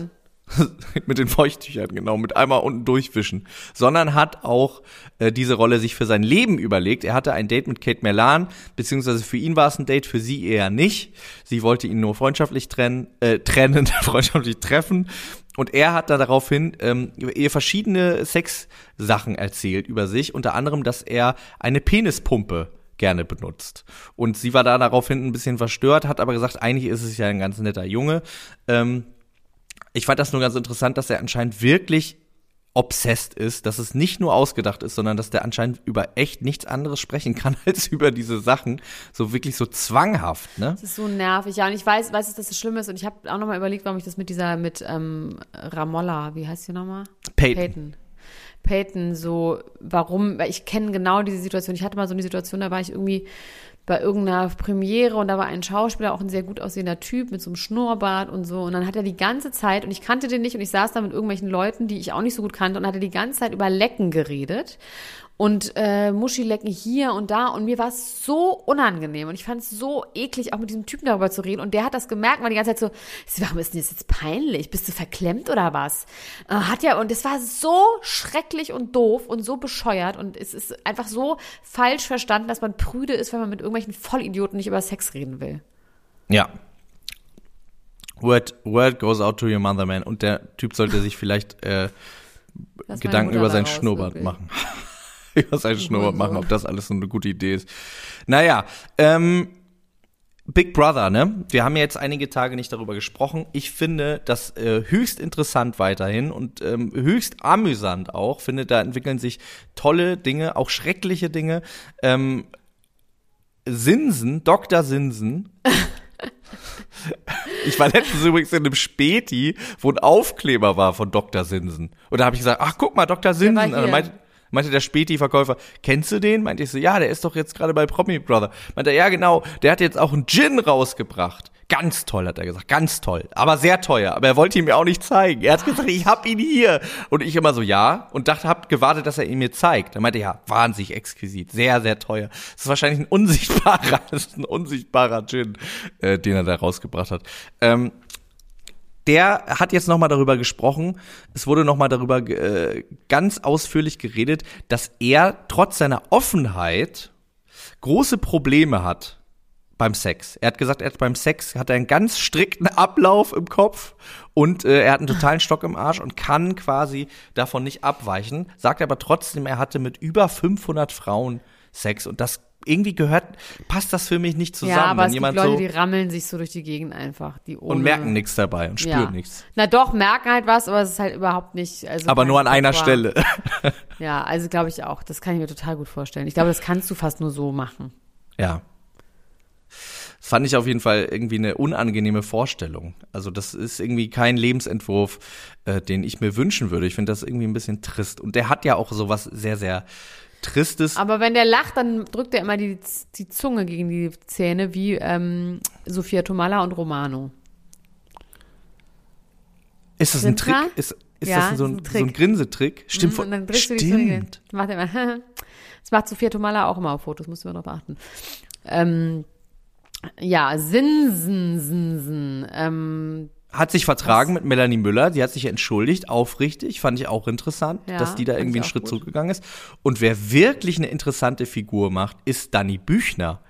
[LAUGHS] Mit den Feuchttüchern, genau, mit einmal unten durchwischen, sondern hat auch äh, diese Rolle sich für sein Leben überlegt. Er hatte ein Date mit Kate Merlan, beziehungsweise für ihn war es ein Date, für sie eher nicht. Sie wollte ihn nur freundschaftlich trennen, äh, trennen, [LAUGHS] freundschaftlich treffen. Und er hat da daraufhin ähm, ihr verschiedene Sexsachen erzählt über sich, unter anderem, dass er eine Penispumpe gerne benutzt. Und sie war da daraufhin ein bisschen verstört, hat aber gesagt, eigentlich ist es ja ein ganz netter Junge. Ähm, ich fand das nur ganz interessant, dass er anscheinend wirklich obsessed ist, dass es nicht nur ausgedacht ist, sondern dass der anscheinend über echt nichts anderes sprechen kann [LAUGHS] als über diese Sachen. So wirklich so zwanghaft, ne? Das ist so nervig, ja. Und ich weiß, weiß, dass das schlimm ist. Und ich habe auch nochmal überlegt, warum ich das mit dieser, mit ähm, Ramolla, wie heißt die nochmal? Peyton. Peyton. Peyton, so, warum, weil ich kenne genau diese Situation. Ich hatte mal so eine Situation, da war ich irgendwie bei irgendeiner Premiere und da war ein Schauspieler, auch ein sehr gut aussehender Typ mit so einem Schnurrbart und so. Und dann hat er die ganze Zeit, und ich kannte den nicht, und ich saß da mit irgendwelchen Leuten, die ich auch nicht so gut kannte, und hatte die ganze Zeit über Lecken geredet und äh, Muschilecken hier und da und mir war es so unangenehm und ich fand es so eklig, auch mit diesem Typen darüber zu reden und der hat das gemerkt, war die ganze Zeit so, warum ist denn das jetzt peinlich? Bist du verklemmt oder was? Äh, hat ja und es war so schrecklich und doof und so bescheuert und es ist einfach so falsch verstanden, dass man prüde ist, wenn man mit irgendwelchen Vollidioten nicht über Sex reden will. Ja. Word, word goes out to your mother, man. Und der Typ sollte sich vielleicht äh, Gedanken über seinen Schnurrbart machen. [LAUGHS] über seinen Schnurrbart machen, ob das alles so eine gute Idee ist. Naja, ähm, Big Brother, ne? Wir haben ja jetzt einige Tage nicht darüber gesprochen. Ich finde das äh, höchst interessant weiterhin und ähm, höchst amüsant auch. Finde, da entwickeln sich tolle Dinge, auch schreckliche Dinge. Ähm, Sinsen, Dr. Sinsen. [LAUGHS] ich war letztens übrigens in einem Späti, wo ein Aufkleber war von Dr. Sinsen. Und da habe ich gesagt, ach guck mal, Dr. Sinsen. Meinte, der Späti-Verkäufer, kennst du den? Meinte ich so, ja, der ist doch jetzt gerade bei Promi Brother. Meinte er, ja genau, der hat jetzt auch einen Gin rausgebracht. Ganz toll, hat er gesagt, ganz toll, aber sehr teuer. Aber er wollte ihn mir auch nicht zeigen. Er hat gesagt, ich hab ihn hier. Und ich immer so, ja. Und dachte, hab gewartet, dass er ihn mir zeigt. Dann meinte er, ja, wahnsinnig exquisit, sehr, sehr teuer. Das ist wahrscheinlich ein unsichtbarer, [LAUGHS] ein unsichtbarer Gin, äh, den er da rausgebracht hat. Ähm, der hat jetzt nochmal darüber gesprochen, es wurde nochmal darüber äh, ganz ausführlich geredet, dass er trotz seiner Offenheit große Probleme hat beim Sex. Er hat gesagt, er hat beim Sex hat er einen ganz strikten Ablauf im Kopf und äh, er hat einen totalen Stock im Arsch und kann quasi davon nicht abweichen. Sagt aber trotzdem, er hatte mit über 500 Frauen Sex und das irgendwie gehört, passt das für mich nicht zusammen. Ja, aber wenn es jemand gibt Leute, so die rammeln sich so durch die Gegend einfach. Die ohne, und merken nichts dabei und spüren ja. nichts. Na doch, merken halt was, aber es ist halt überhaupt nicht. Also aber nur an einer Stelle. [LAUGHS] ja, also glaube ich auch. Das kann ich mir total gut vorstellen. Ich glaube, das kannst du fast nur so machen. Ja. Das fand ich auf jeden Fall irgendwie eine unangenehme Vorstellung. Also das ist irgendwie kein Lebensentwurf, äh, den ich mir wünschen würde. Ich finde das irgendwie ein bisschen trist. Und der hat ja auch sowas sehr, sehr Tristes. Aber wenn der lacht, dann drückt er immer die, die Zunge gegen die Zähne, wie ähm, Sophia Tomala und Romano. Ist das ein Trick? Ist, ist ja, das so ein, ein so ein Grinsetrick? Stimmt. Mhm, dann stimmt. Du die macht immer. [LAUGHS] das macht Sophia Tomala auch immer auf Fotos, musst du immer darauf achten. Ähm, ja, Sinsen, Sinsen. Ähm, hat sich vertragen Was? mit Melanie Müller, die hat sich entschuldigt, aufrichtig, fand ich auch interessant, ja, dass die da irgendwie einen Schritt gut. zurückgegangen ist. Und wer wirklich eine interessante Figur macht, ist Dani Büchner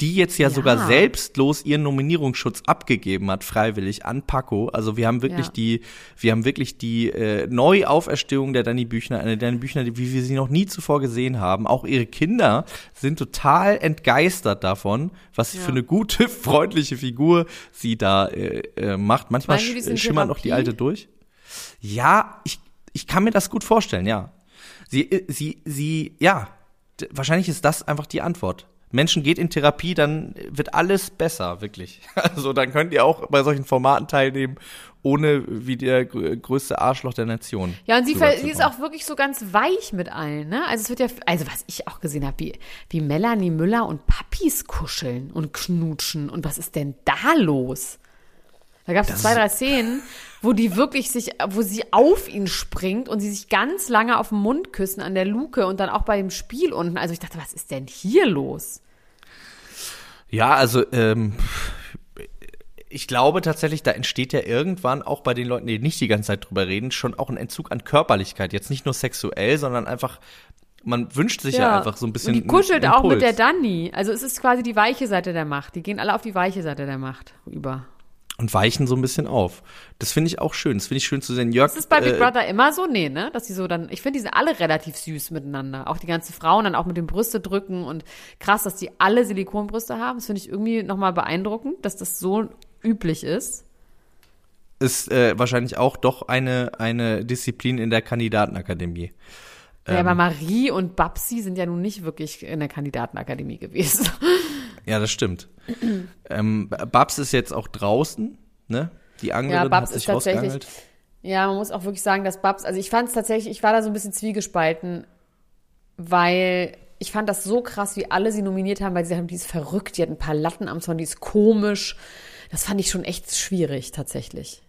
die jetzt ja, ja, sogar selbstlos ihren Nominierungsschutz abgegeben hat, freiwillig an Paco. Also wir haben wirklich ja. die, wir haben wirklich die äh, Neuauferstehung der Dani Büchner, eine Dani Büchner, wie wir sie noch nie zuvor gesehen haben. Auch ihre Kinder sind total entgeistert davon, was ja. für eine gute, [LAUGHS] freundliche Figur sie da äh, äh, macht. Manchmal sch schimmert noch die alte durch. Ja, ich, ich kann mir das gut vorstellen, ja. Sie, äh, sie, sie, ja, wahrscheinlich ist das einfach die Antwort. Menschen geht in Therapie, dann wird alles besser, wirklich. [LAUGHS] Also dann könnt ihr auch bei solchen Formaten teilnehmen, ohne wie der größte Arschloch der Nation. Ja, und sie, sie ist auch wirklich so ganz weich mit allen, ne? Also es wird ja, also was ich auch gesehen habe, wie, wie Melanie Müller und Papis kuscheln und knutschen. Und was ist denn da los? Da gab es zwei, drei Szenen, wo die wirklich sich, wo sie auf ihn springt und sie sich ganz lange auf den Mund küssen an der Luke und dann auch bei dem Spiel unten. Also ich dachte, was ist denn hier los? Ja, also ähm, ich glaube tatsächlich, da entsteht ja irgendwann auch bei den Leuten, die nicht die ganze Zeit drüber reden, schon auch ein Entzug an Körperlichkeit. Jetzt nicht nur sexuell, sondern einfach man wünscht sich ja, ja einfach so ein bisschen. Und die kuschelt auch mit der Dani. Also es ist quasi die weiche Seite der Macht. Die gehen alle auf die weiche Seite der Macht über und weichen so ein bisschen auf. Das finde ich auch schön. Das finde ich schön zu sehen. Jörg, ist es bei Big äh, Brother immer so? Nee, ne? Dass sie so dann, ich finde, die sind alle relativ süß miteinander. Auch die ganzen Frauen dann auch mit den Brüste drücken und krass, dass die alle Silikonbrüste haben. Das finde ich irgendwie nochmal beeindruckend, dass das so üblich ist. ist äh, wahrscheinlich auch doch eine, eine Disziplin in der Kandidatenakademie. Ja, aber Marie und Babsi sind ja nun nicht wirklich in der Kandidatenakademie gewesen. [LAUGHS] Ja, das stimmt. ähm, Babs ist jetzt auch draußen, ne? Die Anglerin Ja, Babs hat sich ist tatsächlich. Ja, man muss auch wirklich sagen, dass Babs, also ich fand es tatsächlich, ich war da so ein bisschen zwiegespalten, weil ich fand das so krass, wie alle sie nominiert haben, weil sie haben, die ist verrückt, die hat ein paar Latten am Zaun, die ist komisch. Das fand ich schon echt schwierig, tatsächlich.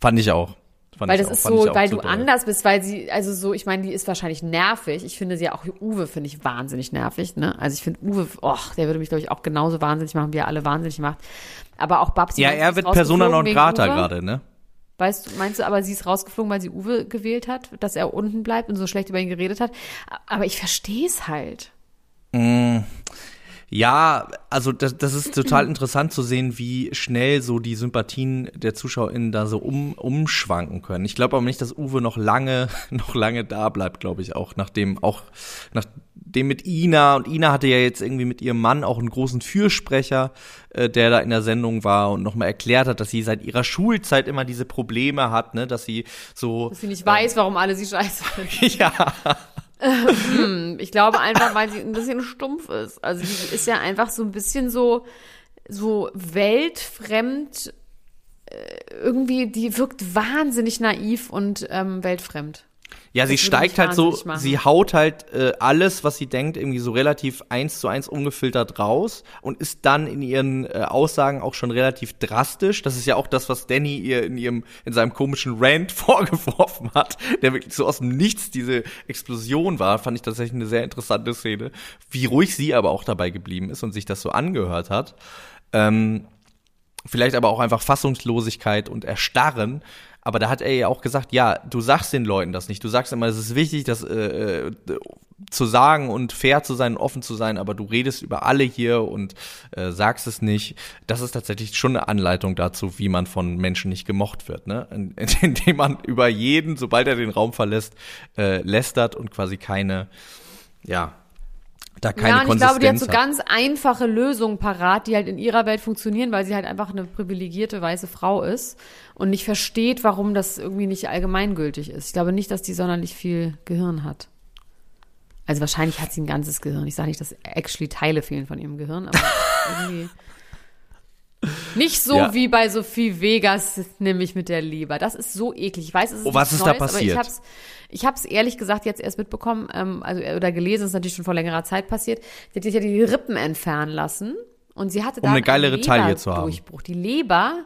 Fand ich auch. Fand Weil das auch, ist so, weil zu du anders bist, weil sie, also so, ich meine, die ist wahrscheinlich nervig. Ich finde sie ja auch, Uwe finde ich wahnsinnig nervig, ne? Also ich finde Uwe, oh, der würde mich, glaube ich, auch genauso wahnsinnig machen, wie er alle wahnsinnig macht. Aber auch Babsi. Ja, er wird Persona non grata gerade, ne? Weißt du, meinst du, aber sie ist rausgeflogen, weil sie Uwe gewählt hat, dass er unten bleibt und so schlecht über ihn geredet hat? Aber ich verstehe es halt. Ja, also das, das ist total [CLEARS THROAT] interessant zu sehen, wie schnell so die Sympathien der ZuschauerInnen da so um, umschwanken können. Ich glaube aber nicht, dass Uwe noch lange, [LAUGHS] noch lange da bleibt, glaube ich, auch nachdem, auch nachdem mit Ina und Ina hatte ja jetzt irgendwie mit ihrem Mann auch einen großen Fürsprecher, äh, der da in der Sendung war und nochmal erklärt hat, dass sie seit ihrer Schulzeit immer diese Probleme hat, ne, dass sie so Dass sie nicht weiß, warum alle sie scheiße finden. [LAUGHS] ja, Ich glaube einfach, weil sie ein bisschen stumpf ist. Also die ist ja einfach so ein bisschen so, so weltfremd. äh, Irgendwie, die wirkt wahnsinnig naiv und ähm, weltfremd. Ja, sie steigt halt so, machen. sie haut halt äh, alles, was sie denkt, irgendwie so relativ eins zu eins ungefiltert raus und ist dann in ihren äh, Aussagen auch schon relativ drastisch. Das ist ja auch das, was Danny ihr in ihrem, in seinem komischen Rant [LAUGHS] vorgeworfen hat, der wirklich so aus dem Nichts diese Explosion war, fand ich tatsächlich eine sehr interessante Szene. Wie ruhig sie aber auch dabei geblieben ist und sich das so angehört hat. Ähm, vielleicht aber auch einfach Fassungslosigkeit und Erstarren. Aber da hat er ja auch gesagt, ja, du sagst den Leuten das nicht. Du sagst immer, es ist wichtig, das äh, äh, zu sagen und fair zu sein, offen zu sein, aber du redest über alle hier und äh, sagst es nicht. Das ist tatsächlich schon eine Anleitung dazu, wie man von Menschen nicht gemocht wird, ne? In- [LAUGHS] Indem man über jeden, sobald er den Raum verlässt, äh, lästert und quasi keine, ja, da keine ja, und ich Konsistenz glaube, die hat so ganz einfache Lösungen parat, die halt in ihrer Welt funktionieren, weil sie halt einfach eine privilegierte weiße Frau ist und nicht versteht, warum das irgendwie nicht allgemeingültig ist. Ich glaube nicht, dass die sonderlich viel Gehirn hat. Also wahrscheinlich hat sie ein ganzes Gehirn. Ich sage nicht, dass actually Teile fehlen von ihrem Gehirn, aber [LAUGHS] irgendwie nicht so Ja. wie bei Sophie Vegas, nämlich mit der Leber. Das ist so eklig. Ich weiß, es ist Oh, was ist da Neues, aber passiert? ich ich hab's ehrlich gesagt jetzt erst mitbekommen, ähm, also oder gelesen, ist natürlich schon vor längerer Zeit passiert. Sie hat sich ja die Rippen entfernen lassen und sie hatte Um da eine geilere Taille zu haben. Leberdurchbruch. Die Leber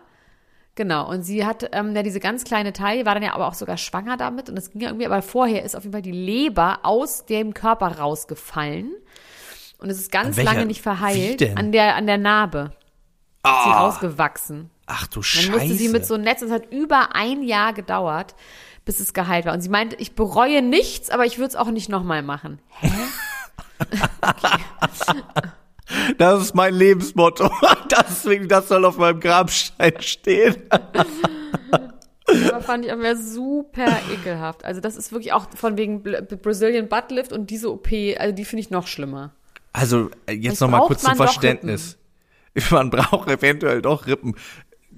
Genau, und sie hat ähm, ja diese ganz kleine Taille, war dann ja aber auch sogar schwanger damit und das ging ja irgendwie, aber vorher ist auf jeden Fall die Leber aus dem Körper rausgefallen und es ist ganz lange nicht verheilt an der an der Narbe. Ist sie Ah, rausgewachsen. ach du Dann Scheiße. musste sie mit so einem Netz, es hat über ein Jahr gedauert, bis es geheilt war. Und sie meinte, ich bereue nichts, aber ich würde es auch nicht nochmal machen. Hä? [LAUGHS] Das ist mein Lebensmotto. [LAUGHS] Deswegen, das soll auf meinem Grabstein stehen. [LAUGHS] Aber fand ich aber super ekelhaft. Also das ist wirklich auch von wegen Brazilian Butt Lift und diese OP, also die finde ich noch schlimmer. Also, äh, jetzt Vielleicht noch mal braucht kurz zum Verständnis. [LAUGHS] Man braucht eventuell doch Rippen.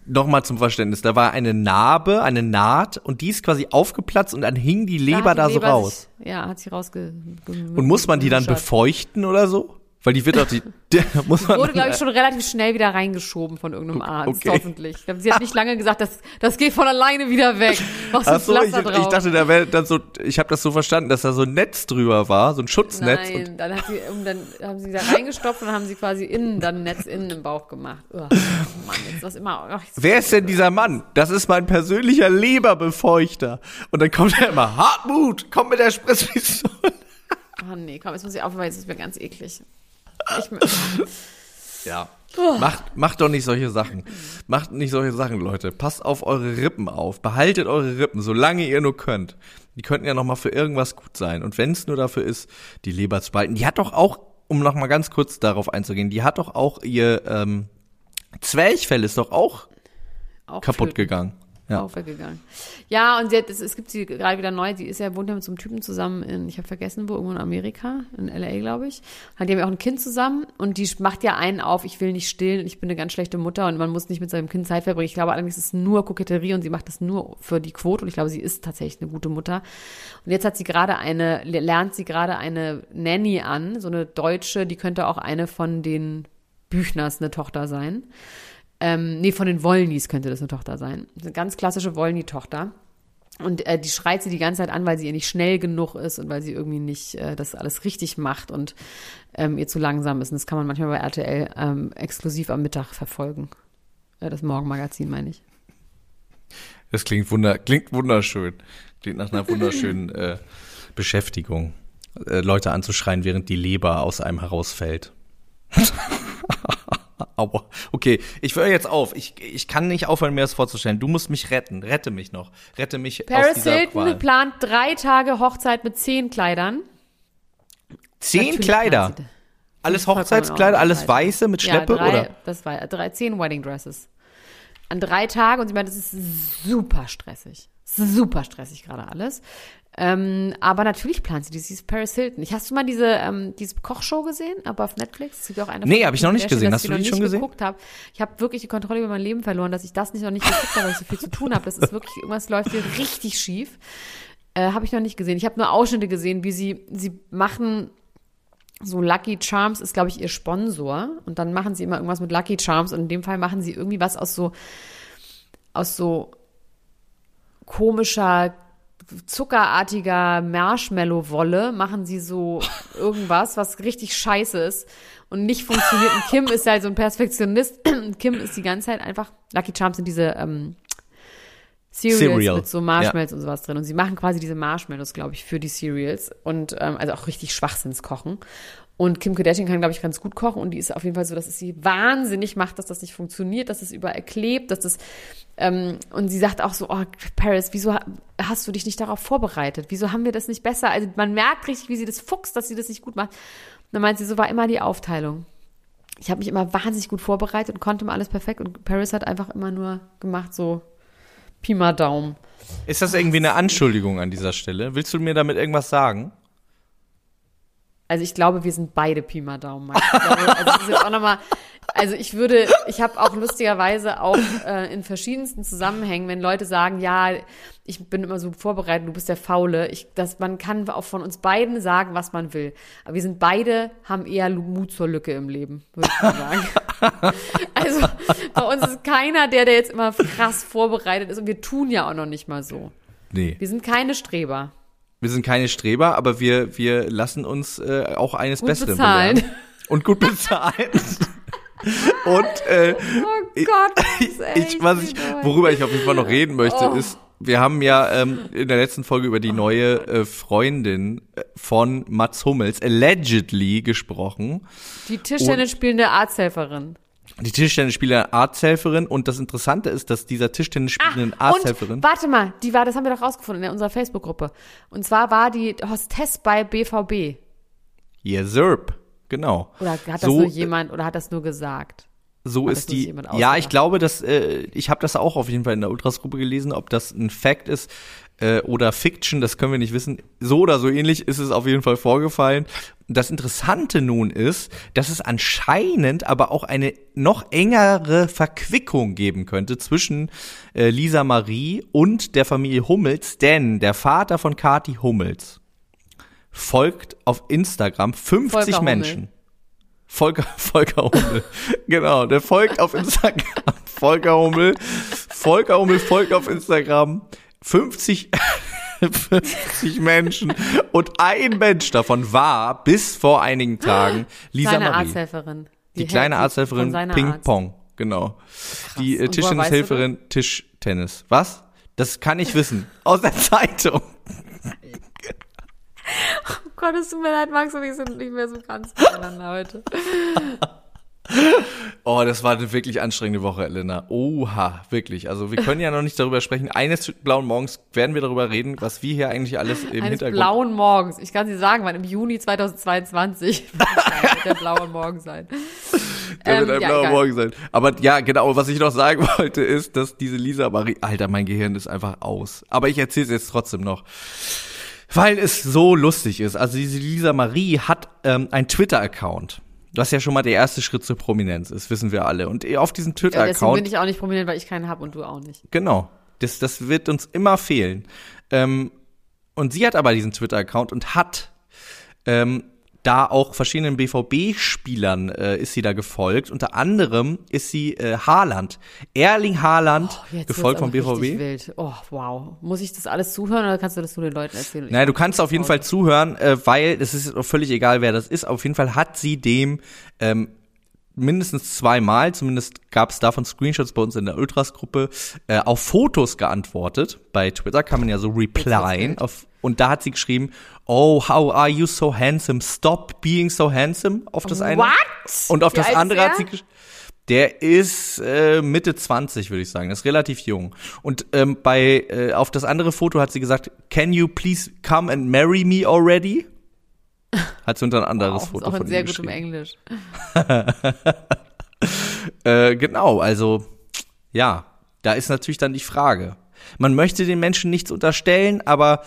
Nochmal zum Verständnis. Da war eine Narbe, eine Naht und die ist quasi aufgeplatzt und dann hing die Leber da die so Leber raus. Sich, ja, hat sie rausge... Und muss man die dann befeuchten oder so? Weil die wird doch die, [LAUGHS] der, muss man Wurde, glaube ich, [LAUGHS] schon relativ schnell wieder reingeschoben von irgendeinem Arzt, okay. hoffentlich. Ich glaube, sie hat nicht lange gesagt, das, das geht von alleine wieder weg. Machst Ach so, ich, Pflaster ich drauf. dachte, da wäre dann so, ich habe das so verstanden, dass da so ein Netz drüber war, so ein Schutznetz. Nein, dann, hat sie, dann haben sie da reingestopft und haben sie quasi innen dann ein Netz innen im Bauch gemacht. Oh, Mann, jetzt was immer. Ach, wer ist denn dieser Mann? Das ist mein persönlicher Leberbefeuchter. Und dann kommt er immer, Hartmut, komm mit der Spritzpistole. Oh nee, komm, jetzt muss ich aufhören, weil jetzt ist mir ganz eklig. Ja. Macht, macht doch nicht solche Sachen. Macht nicht solche Sachen, Leute. Passt auf eure Rippen auf. Behaltet eure Rippen, solange ihr nur könnt. Die könnten ja noch mal für irgendwas gut sein. Und wenn es nur dafür ist, die Leber zu behalten. Die hat doch auch, um noch mal ganz kurz darauf einzugehen, die hat doch auch ihr ähm, Zwerchfell ist doch auch auch kaputt flöten. gegangen. Ja. Auch weggegangen. Ja, und sie hat, es, es gibt sie gerade wieder neu. Sie ist ja, wohnt ja mit so einem Typen zusammen in, ich habe vergessen, wo, irgendwo in Amerika, in L.A., glaube ich. Hat die haben ja auch ein Kind zusammen und die macht ja einen auf, ich will nicht stillen und ich bin eine ganz schlechte Mutter und man muss nicht mit seinem Kind Zeit verbringen. Ich glaube allerdings ist es nur Koketterie und sie macht das nur für die Quote und ich glaube, sie ist tatsächlich eine gute Mutter. Und jetzt hat sie gerade eine, lernt sie gerade eine Nanny an, so eine Deutsche, die könnte auch eine von den Büchners eine Tochter sein. Ähm, nee, von den Wollnys könnte das eine Tochter sein. Eine ganz klassische Wollny-Tochter. Und äh, die schreit sie die ganze Zeit an, weil sie ihr nicht schnell genug ist und weil sie irgendwie nicht äh, das alles richtig macht und ähm, ihr zu langsam ist. Und das kann man manchmal bei RTL ähm, exklusiv am Mittag verfolgen. Äh, das Morgenmagazin meine ich. Das klingt, wunder, klingt wunderschön. Klingt nach einer wunderschönen [LAUGHS] äh, Beschäftigung. Äh, Leute anzuschreien, während die Leber aus einem herausfällt. [LAUGHS] Aua. Okay, ich höre jetzt auf. Ich, ich kann nicht aufhören, mir das vorzustellen. Du musst mich retten. Rette mich noch. Rette mich aus Paris dieser Hilton Qual. plant drei Tage Hochzeit mit zehn Kleidern. Zehn Natürlich Kleider. Alles Hochzeitskleider, alles weiße mit Schleppe, ja, drei, oder? Das war drei, zehn Wedding Dresses. An drei Tagen und sie meint, das ist super stressig. Super stressig gerade alles. Ähm, aber natürlich plant sie dieses Paris Hilton. Ich, hast du mal diese, ähm, diese Kochshow gesehen, aber auf Netflix? Es gibt auch eine Nee, von- hab ich noch nicht gesehen. Hast du die schon gesehen? geguckt habe. Ich habe wirklich die Kontrolle über mein Leben verloren, dass ich das nicht noch nicht geguckt habe, weil ich so viel zu tun habe. Das ist wirklich, irgendwas läuft hier richtig schief. Äh, habe ich noch nicht gesehen. Ich habe nur Ausschnitte gesehen, wie sie, sie machen so Lucky Charms ist, glaube ich, ihr Sponsor. Und dann machen sie immer irgendwas mit Lucky Charms. Und in dem Fall machen sie irgendwie was aus so, aus so komischer, zuckerartiger Marshmallow-Wolle. Machen sie so [LAUGHS] irgendwas, was richtig scheiße ist und nicht funktioniert. Und Kim ist halt so ein Perfektionist. Und Kim ist die ganze Zeit einfach, Lucky Charms sind diese, ähm, Cereals Cereal. mit so Marshmallows und sowas drin. Und sie machen quasi diese Marshmallows, glaube ich, für die Cereals. Und ähm, also auch richtig Schwachsinnskochen. Und Kim Kardashian kann, glaube ich, ganz gut kochen. Und die ist auf jeden Fall so, dass es sie wahnsinnig macht, dass das nicht funktioniert, dass es überall klebt, dass das ähm, und sie sagt auch so, oh, Paris, wieso ha- hast du dich nicht darauf vorbereitet? Wieso haben wir das nicht besser? Also man merkt richtig, wie sie das fuchst, dass sie das nicht gut macht. Und dann meint sie, so war immer die Aufteilung. Ich habe mich immer wahnsinnig gut vorbereitet und konnte immer alles perfekt. Und Paris hat einfach immer nur gemacht, so Pi mal Daumen. Ist das irgendwie eine Anschuldigung an dieser Stelle? Willst du mir damit irgendwas sagen? Also ich glaube, wir sind beide Pi mal Daumen. Max. Also das auch noch mal, also ich würde, ich habe auch lustigerweise auch äh, in verschiedensten Zusammenhängen, wenn Leute sagen, ja, ich bin immer so vorbereitet, du bist der Faule, ich, dass man kann auch von uns beiden sagen, was man will. Aber wir sind beide, haben eher Mut zur Lücke im Leben, würde ich mal sagen. [LAUGHS] also bei uns ist keiner, der, der jetzt immer krass vorbereitet ist und wir tun ja auch noch nicht mal so. Nee. Wir sind keine Streber. Wir sind keine Streber, aber wir, wir lassen uns äh, auch eines Gut Besseren bezahlen. belehren. Und gut bezahlen. [LAUGHS] Und äh, Oh Gott, [LAUGHS] ich, was ich, worüber ich auf jeden Fall noch reden möchte, Oh. ist, wir haben ja ähm, in der letzten Folge über die neue äh, Freundin äh, von Mats Hummels, allegedly, gesprochen. Die Tischtennis spielende Arzthelferin. Die Tischtennisspieler Arzthelferin und das Interessante ist, dass dieser Tischtennisspielenden Ah, Arzthelferin warte mal, die war, das haben wir doch rausgefunden in unserer Facebook-Gruppe. Und zwar war die Hostess bei BVB. Yes, Sirp. Genau. Oder hat das So, nur jemand oder hat das nur gesagt? So ist die. Ja, ich glaube, dass äh, ich habe das auch auf jeden Fall in der Ultras-Gruppe gelesen, ob das ein Fact ist äh, oder Fiction, das können wir nicht wissen. So oder so ähnlich ist es auf jeden Fall vorgefallen. Das Interessante nun ist, dass es anscheinend aber auch eine noch engere Verquickung geben könnte zwischen äh, Lisa Marie und der Familie Hummels, denn der Vater von Kati Hummels folgt auf Instagram 50 Volker Hummel. Menschen. Volker, [LAUGHS] Volker Hummel. genau, der folgt auf Instagram. [LAUGHS] Volker Hummel. Volker Hummel folgt auf Instagram 50, 50 Menschen. Und ein Mensch davon war bis vor einigen Tagen Lisa Kleine Marie. Arzthelferin. Die kleine hält sich Arzthelferin Ping Arzt. Pong. Genau. Die äh, Tischtennishelferin Tischtennis. Was? Das kann ich wissen. Aus der Zeitung. [LAUGHS] Oh Gott, es tut mir leid, Max und ich sind nicht mehr so ganz miteinander heute. [LAUGHS] Oh, das war eine wirklich anstrengende Woche, Elena. Oha, wirklich. Also wir können ja noch nicht darüber sprechen. Eines blauen Morgens werden wir darüber reden, was wir hier eigentlich alles im Eines Hintergrund. blauen Morgens. Ich kann Sie sagen, wann im Juni 2022 [LAUGHS] wird der blaue Morgen sein. Der wird Ähm, ein ja, blauer egal. Morgen sein. Aber ja, genau, was ich noch sagen [LAUGHS] wollte, ist, dass diese Lisa Marie, Alter, mein Gehirn ist einfach aus. Aber ich erzähle es jetzt trotzdem noch. Weil es so lustig ist. Also diese Lisa Marie hat ähm, einen Twitter-Account. Was ja schon mal der erste Schritt zur Prominenz ist, wissen wir alle. Und auf diesem Ja, deswegen Twitter-Account bin ich auch nicht prominent, weil ich keinen habe und du auch nicht. Genau. Das, das wird uns immer fehlen. Ähm, und sie hat aber diesen Twitter-Account und hat ähm, da auch verschiedenen BVB-Spielern äh, ist sie da gefolgt. Unter anderem ist sie äh, Haaland. Erling Haaland, Oh, gefolgt vom BVB. Wild. Oh, wow. Muss ich das alles zuhören oder kannst du das nur den Leuten erzählen? Naja, du kannst auf jeden Fall zuhören, äh, weil es ist völlig egal, wer das ist. Auf jeden Fall hat sie dem ähm, mindestens zweimal, zumindest gab es davon Screenshots bei uns in der Ultras-Gruppe, äh, auf Fotos geantwortet. Bei Twitter kann man ja so replyen. Auf, und da hat sie geschrieben, oh, how are you so handsome? Stop being so handsome. Auf das eine. What? Und auf Wie das andere er? hat sie der ist äh, Mitte 20, würde ich sagen. Das ist relativ jung. Und ähm, bei äh, auf das andere Foto hat sie gesagt, Can you please come and marry me already? [LAUGHS] Hat sie unter ein anderes Wow, Foto ist auch von in ihm sehr gutem. Englisch. [LAUGHS] Äh, genau, also ja, da ist natürlich dann die Frage. Man möchte den Menschen nichts unterstellen, aber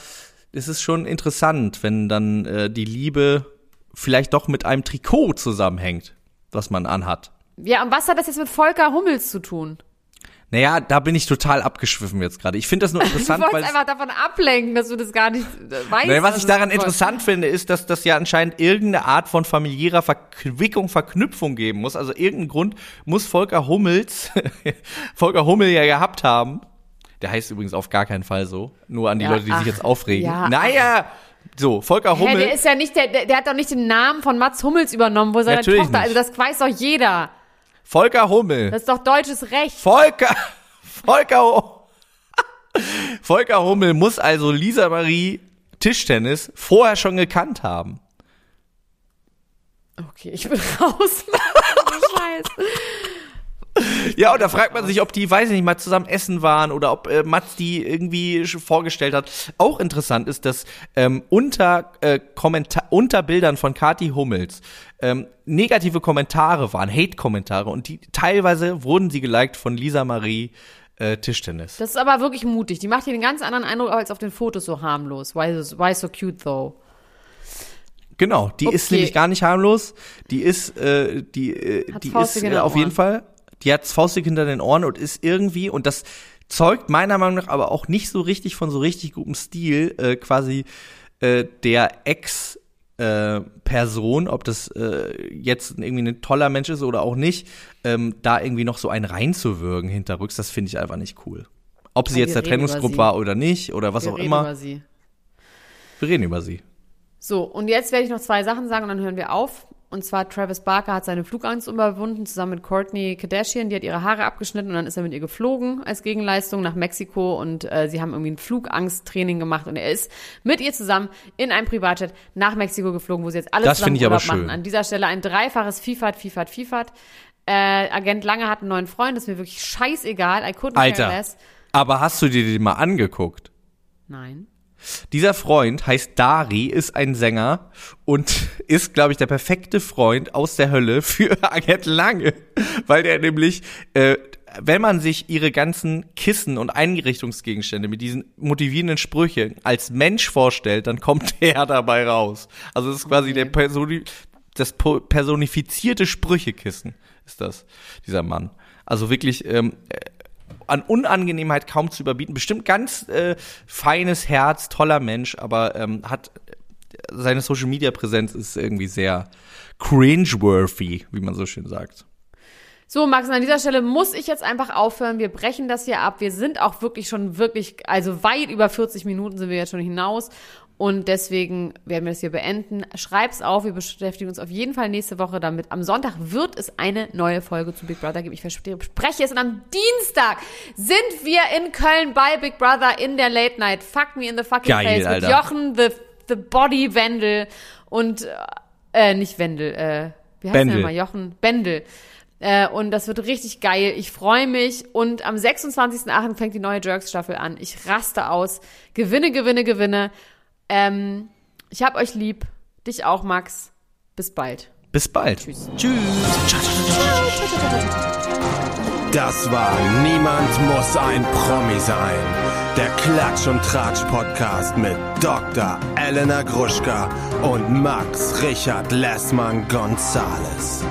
es ist schon interessant, wenn dann äh, die Liebe vielleicht doch mit einem Trikot zusammenhängt, was man anhat. Ja, und was hat das jetzt mit Volker Hummels zu tun? Naja, da bin ich total abgeschwiffen jetzt gerade. Ich finde das nur [LAUGHS] Du interessant, wolltest weil einfach davon ablenken, dass du das gar nicht äh, weißt. Naja, was ich daran interessant finde, ist, dass das ja anscheinend irgendeine Art von familiärer Verquickung, Verknüpfung geben muss. Also irgendeinen Grund muss Volker Hummels, [LAUGHS] Volker Hummel ja gehabt haben. Der heißt übrigens auf gar keinen Fall so. Nur an die Ja, Leute, die ach, sich jetzt aufregen. ja, naja, so, Volker Hä, Hummel. der ist ja nicht, der, der, hat doch nicht den Namen von Mats Hummels übernommen, wo seine Natürlich Tochter, nicht. also das weiß doch jeder. Volker Hummel. Das ist doch deutsches Recht. Volker, [LAUGHS] Volker, [LAUGHS] Volker Hummel muss also Lisa Marie Tischtennis vorher schon gekannt haben. Okay, ich bin [LAUGHS] raus. Scheiße. Ja, und da fragt man sich, ob die, weiß ich nicht, mal zusammen essen waren oder ob äh, Mats die irgendwie vorgestellt hat. Auch interessant ist, dass ähm, unter, äh, Kommentar unter Bildern von Kati Hummels ähm, negative Kommentare waren, Hate-Kommentare und die teilweise wurden sie geliked von Lisa Marie äh, Tischtennis. Das ist aber wirklich mutig. Die macht hier einen ganz anderen Eindruck als auf den Fotos so harmlos. Why, why so cute though? Genau, die ist Okay. nämlich gar nicht harmlos. Die ist, äh, die, äh, Hat's die ist äh, auf jeden. Fall, die hat faustig hinter den Ohren und ist irgendwie, und das zeugt meiner Meinung nach aber auch nicht so richtig von so richtig gutem Stil, äh, quasi äh, der Ex äh, Person, ob das äh, jetzt irgendwie ein toller Mensch ist oder auch nicht, ähm, da irgendwie noch so einen reinzuwürgen hinterrücks, das finde ich einfach nicht cool. Ob sie Ja, jetzt der Trennungsgruppe war oder nicht oder was Wir auch reden immer, Über sie. wir reden über sie. So, und jetzt werde ich noch zwei Sachen sagen und dann hören wir auf. Und zwar Travis Barker hat seine Flugangst überwunden, zusammen mit Courtney Kardashian. Die hat ihre Haare abgeschnitten und dann ist er mit ihr geflogen als Gegenleistung nach Mexiko und äh, sie haben irgendwie ein Flugangsttraining gemacht und er ist mit ihr zusammen in einem Privatjet nach Mexiko geflogen, wo sie jetzt alle Das zusammen finde ich aber Urlaub machen. schön. An dieser Stelle ein dreifaches Fifat, Fifat, Fifat. Äh, Agent Lange hat einen neuen Freund, ist mir wirklich scheißegal. I couldn't care Alter, less. aber hast du dir den mal angeguckt? Nein. Dieser Freund heißt Dari, ist ein Sänger und [LAUGHS] ist, glaube ich, der perfekte Freund aus der Hölle für [LAUGHS] Agent Lange, weil der nämlich, äh, wenn man sich ihre ganzen Kissen und Einrichtungsgegenstände mit diesen motivierenden Sprüchen als Mensch vorstellt, dann kommt [LAUGHS] der dabei raus. Also das ist quasi der Personi das personifizierte Sprüchekissen ist das, dieser Mann. Also wirklich ähm, an Unangenehmheit kaum zu überbieten. Bestimmt ganz äh, feines Herz, toller Mensch, aber ähm, hat seine Social Media Präsenz ist irgendwie sehr cringeworthy, wie man so schön sagt. So, Max, an dieser Stelle muss ich jetzt einfach aufhören. Wir brechen das hier ab. Wir sind auch wirklich schon wirklich, also weit über 40 Minuten sind wir jetzt schon hinaus. Und deswegen werden wir das hier beenden. Schreib's auf. Wir beschäftigen uns auf jeden Fall nächste Woche damit. Am Sonntag wird es eine neue Folge zu Big Brother geben. Ich verspreche es. Und am Dienstag sind wir in Köln bei Big Brother in der Late Night. Fuck me in the fucking Geil, face Alter. mit Jochen, the, the Body Wendel und, äh, nicht Wendel, äh, wie heißt Bendel. der mal? Jochen Bendel. Äh, und das wird richtig geil. Ich freue mich. Und am 26.08. fängt die neue Jerks-Staffel an. Ich raste aus. Gewinne, gewinne, gewinne. Ähm, ich hab euch lieb. Dich auch, Max. Bis bald. Bis bald. Tschüss. Das war Niemand muss ein Promi sein. Der Klatsch und Tratsch Podcast mit Dr. Elena Gruschka und Max Richard Lessmann Gonzales.